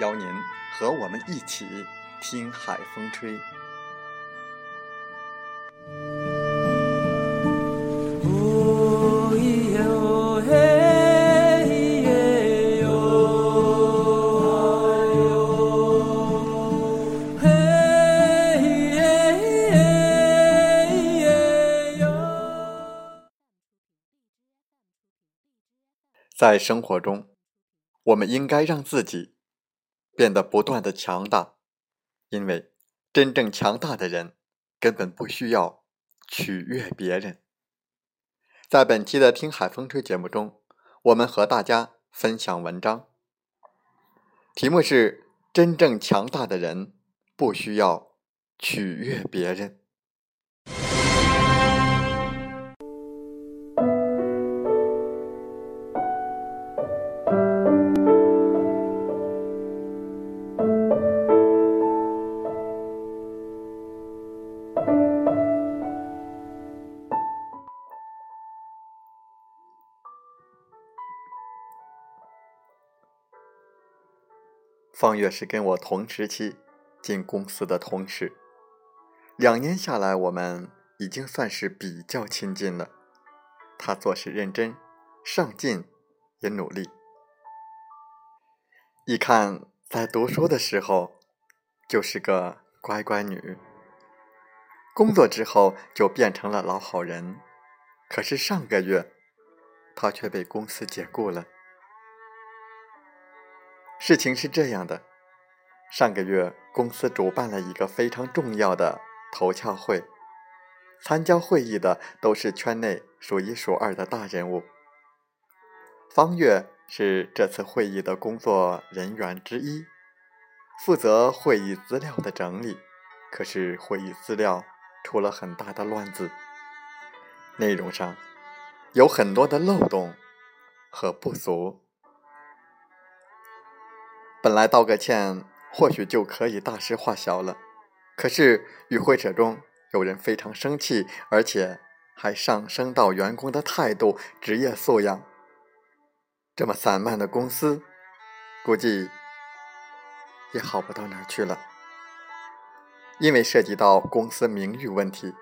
邀您和我们一起听海风吹。在生活中，我们应该让自己。变得不断的强大，因为真正强大的人根本不需要取悦别人。在本期的《听海风吹》节目中，我们和大家分享文章，题目是“真正强大的人不需要取悦别人”。方月是跟我同时期进公司的同事，两年下来，我们已经算是比较亲近了。他做事认真、上进，也努力。一看在读书的时候就是个乖乖女，工作之后就变成了老好人。可是上个月，她却被公司解雇了。事情是这样的，上个月公司主办了一个非常重要的投洽会，参加会议的都是圈内数一数二的大人物。方月是这次会议的工作人员之一，负责会议资料的整理。可是会议资料出了很大的乱子，内容上有很多的漏洞和不足。本来道个歉，或许就可以大事化小了。可是与会者中有人非常生气，而且还上升到员工的态度、职业素养。这么散漫的公司，估计也好不到哪儿去了。因为涉及到公司名誉问题，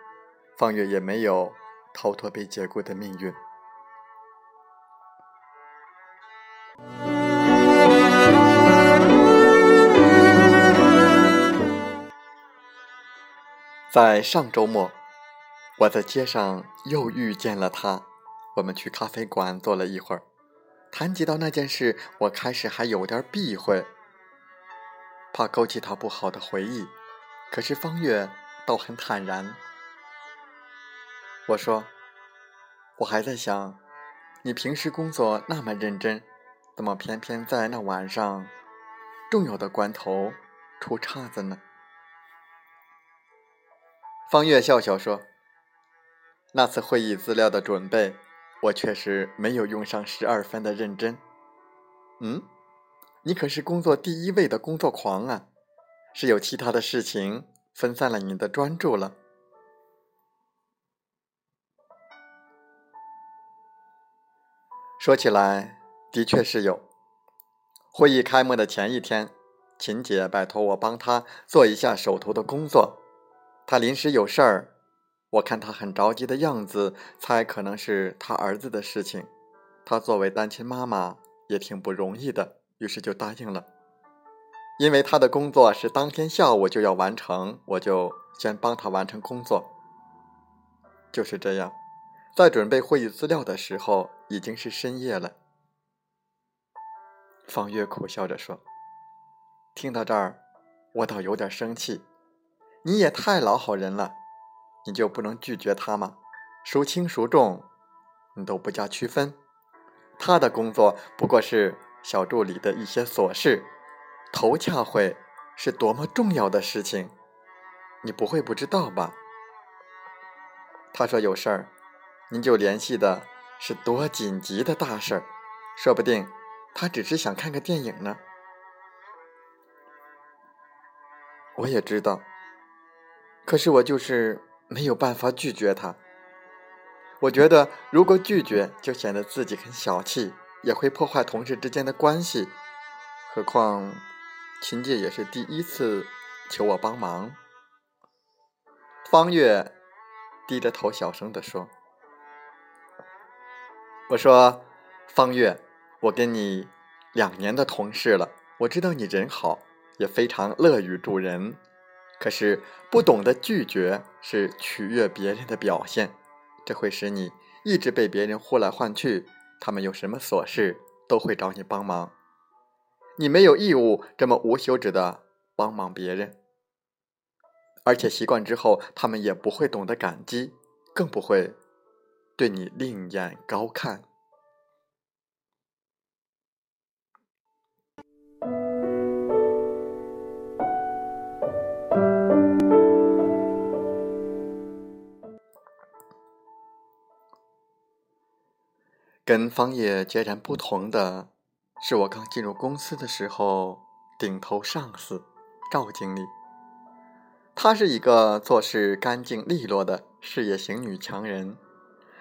方月也没有逃脱被解雇的命运。在上周末，我在街上又遇见了他。我们去咖啡馆坐了一会儿，谈及到那件事，我开始还有点避讳，怕勾起他不好的回忆。可是方月倒很坦然。我说：“我还在想，你平时工作那么认真，怎么偏偏在那晚上重要的关头出岔子呢？”方月笑笑说：“那次会议资料的准备，我确实没有用上十二分的认真。嗯，你可是工作第一位的工作狂啊，是有其他的事情分散了你的专注了。”说起来，的确是有。会议开幕的前一天，秦姐拜托我帮她做一下手头的工作。他临时有事儿，我看他很着急的样子，猜可能是他儿子的事情。他作为单亲妈妈也挺不容易的，于是就答应了。因为他的工作是当天下午就要完成，我就先帮他完成工作。就是这样，在准备会议资料的时候，已经是深夜了。方月苦笑着说：“听到这儿，我倒有点生气。你也太老好人了。”你就不能拒绝他吗？孰轻孰重，你都不加区分。他的工作不过是小助理的一些琐事，头洽会是多么重要的事情，你不会不知道吧？他说有事儿，您就联系的是多紧急的大事儿，说不定他只是想看个电影呢。我也知道，可是我就是。没有办法拒绝他。我觉得，如果拒绝，就显得自己很小气，也会破坏同事之间的关系。何况，秦姐也是第一次求我帮忙。方月低着头小声地说：“我说，方月，我跟你两年的同事了，我知道你人好，也非常乐于助人。”可是，不懂得拒绝是取悦别人的表现，这会使你一直被别人呼来唤去。他们有什么琐事都会找你帮忙，你没有义务这么无休止的帮忙别人。而且习惯之后，他们也不会懂得感激，更不会对你另眼高看。跟方野截然不同的是，我刚进入公司的时候，顶头上司赵经理，她是一个做事干净利落的事业型女强人。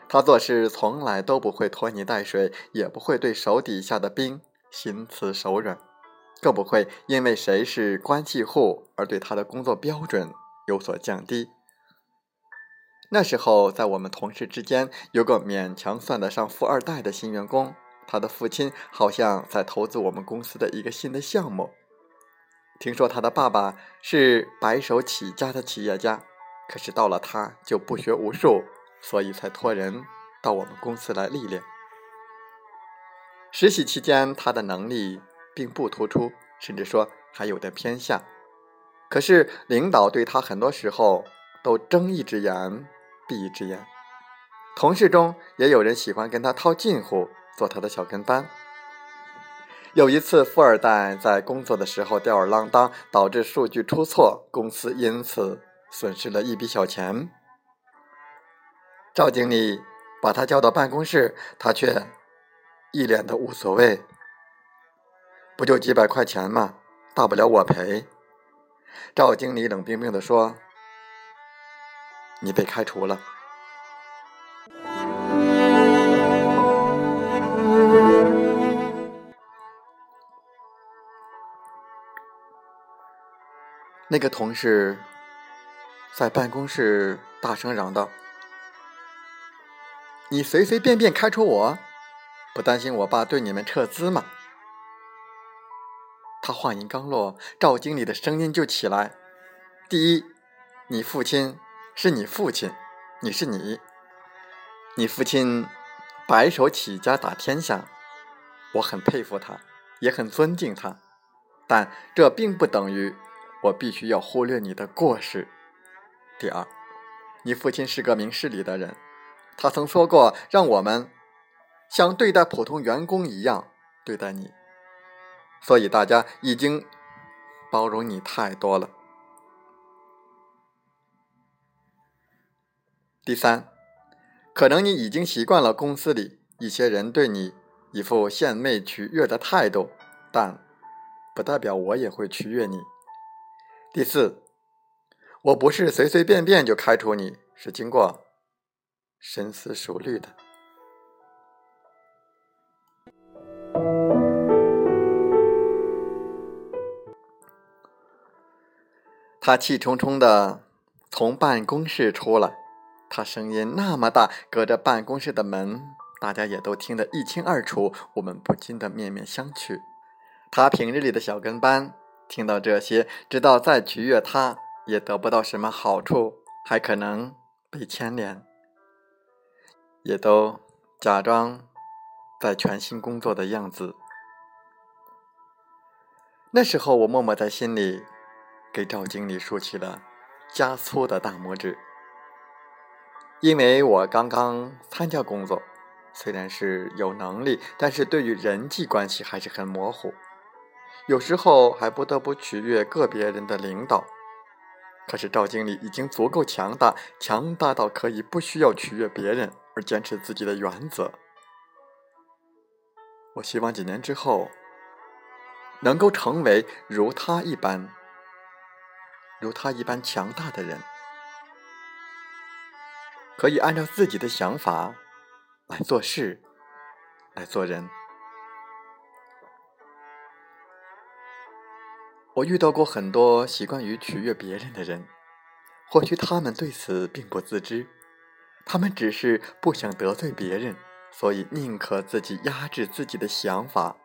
她做事从来都不会拖泥带水，也不会对手底下的兵心慈手软，更不会因为谁是关系户而对她的工作标准有所降低。那时候，在我们同事之间有个勉强算得上富二代的新员工，他的父亲好像在投资我们公司的一个新的项目。听说他的爸爸是白手起家的企业家，可是到了他就不学无术，所以才托人到我们公司来历练。实习期间，他的能力并不突出，甚至说还有点偏下。可是领导对他很多时候都睁一只眼。闭一只眼，同事中也有人喜欢跟他套近乎，做他的小跟班。有一次，富二代在工作的时候吊儿郎当，导致数据出错，公司因此损失了一笔小钱。赵经理把他叫到办公室，他却一脸的无所谓：“不就几百块钱吗？大不了我赔。”赵经理冷冰冰地说。你被开除了。那个同事在办公室大声嚷道：“你随随便便开除我，不担心我爸对你们撤资吗？”他话音刚落，赵经理的声音就起来：“第一，你父亲。”是你父亲，你是你，你父亲白手起家打天下，我很佩服他，也很尊敬他，但这并不等于我必须要忽略你的过失。第二，你父亲是个明事理的人，他曾说过让我们像对待普通员工一样对待你，所以大家已经包容你太多了。第三，可能你已经习惯了公司里一些人对你一副献媚取悦的态度，但不代表我也会取悦你。第四，我不是随随便便就开除你，是经过深思熟虑的。他气冲冲的从办公室出来。他声音那么大，隔着办公室的门，大家也都听得一清二楚。我们不禁的面面相觑。他平日里的小跟班听到这些，知道再取悦他也得不到什么好处，还可能被牵连，也都假装在全心工作的样子。那时候，我默默在心里给赵经理竖起了加粗的大拇指。因为我刚刚参加工作，虽然是有能力，但是对于人际关系还是很模糊，有时候还不得不取悦个别人的领导。可是赵经理已经足够强大，强大到可以不需要取悦别人而坚持自己的原则。我希望几年之后，能够成为如他一般、如他一般强大的人。可以按照自己的想法来做事，来做人。我遇到过很多习惯于取悦别人的人，或许他们对此并不自知，他们只是不想得罪别人，所以宁可自己压制自己的想法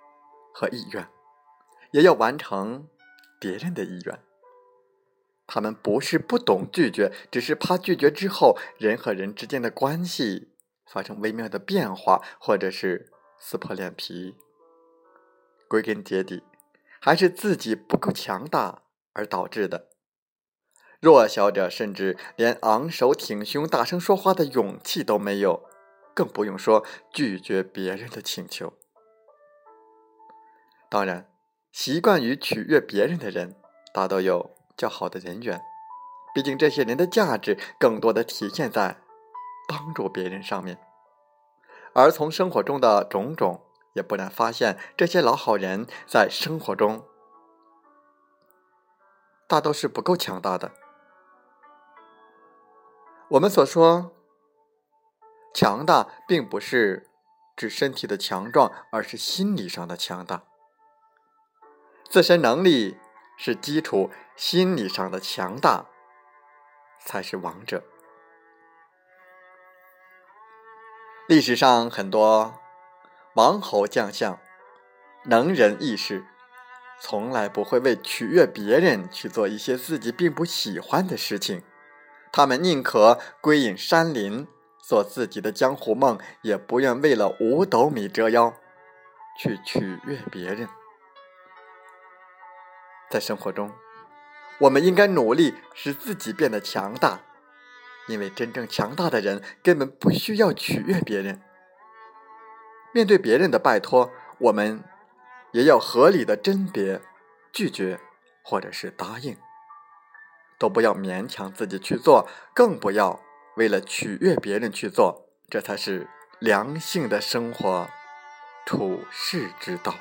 和意愿，也要完成别人的意愿。他们不是不懂拒绝，只是怕拒绝之后人和人之间的关系发生微妙的变化，或者是撕破脸皮。归根结底，还是自己不够强大而导致的。弱小者甚至连昂首挺胸、大声说话的勇气都没有，更不用说拒绝别人的请求。当然，习惯于取悦别人的人，大都有。较好的人缘，毕竟这些人的价值更多的体现在帮助别人上面。而从生活中的种种，也不难发现，这些老好人在生活中大都是不够强大的。我们所说强大，并不是指身体的强壮，而是心理上的强大，自身能力。是基础，心理上的强大才是王者。历史上很多王侯将相、能人异士，从来不会为取悦别人去做一些自己并不喜欢的事情，他们宁可归隐山林，做自己的江湖梦，也不愿为了五斗米折腰去取悦别人。在生活中，我们应该努力使自己变得强大，因为真正强大的人根本不需要取悦别人。面对别人的拜托，我们也要合理的甄别、拒绝或者是答应，都不要勉强自己去做，更不要为了取悦别人去做，这才是良性的生活处世之道。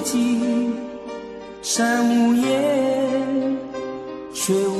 的足迹，山无言，却无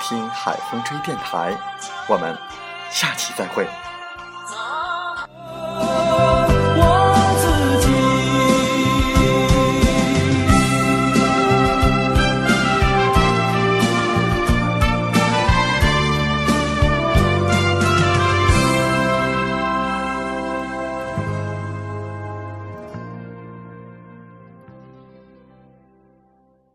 听海风吹电台”。我们下期再会。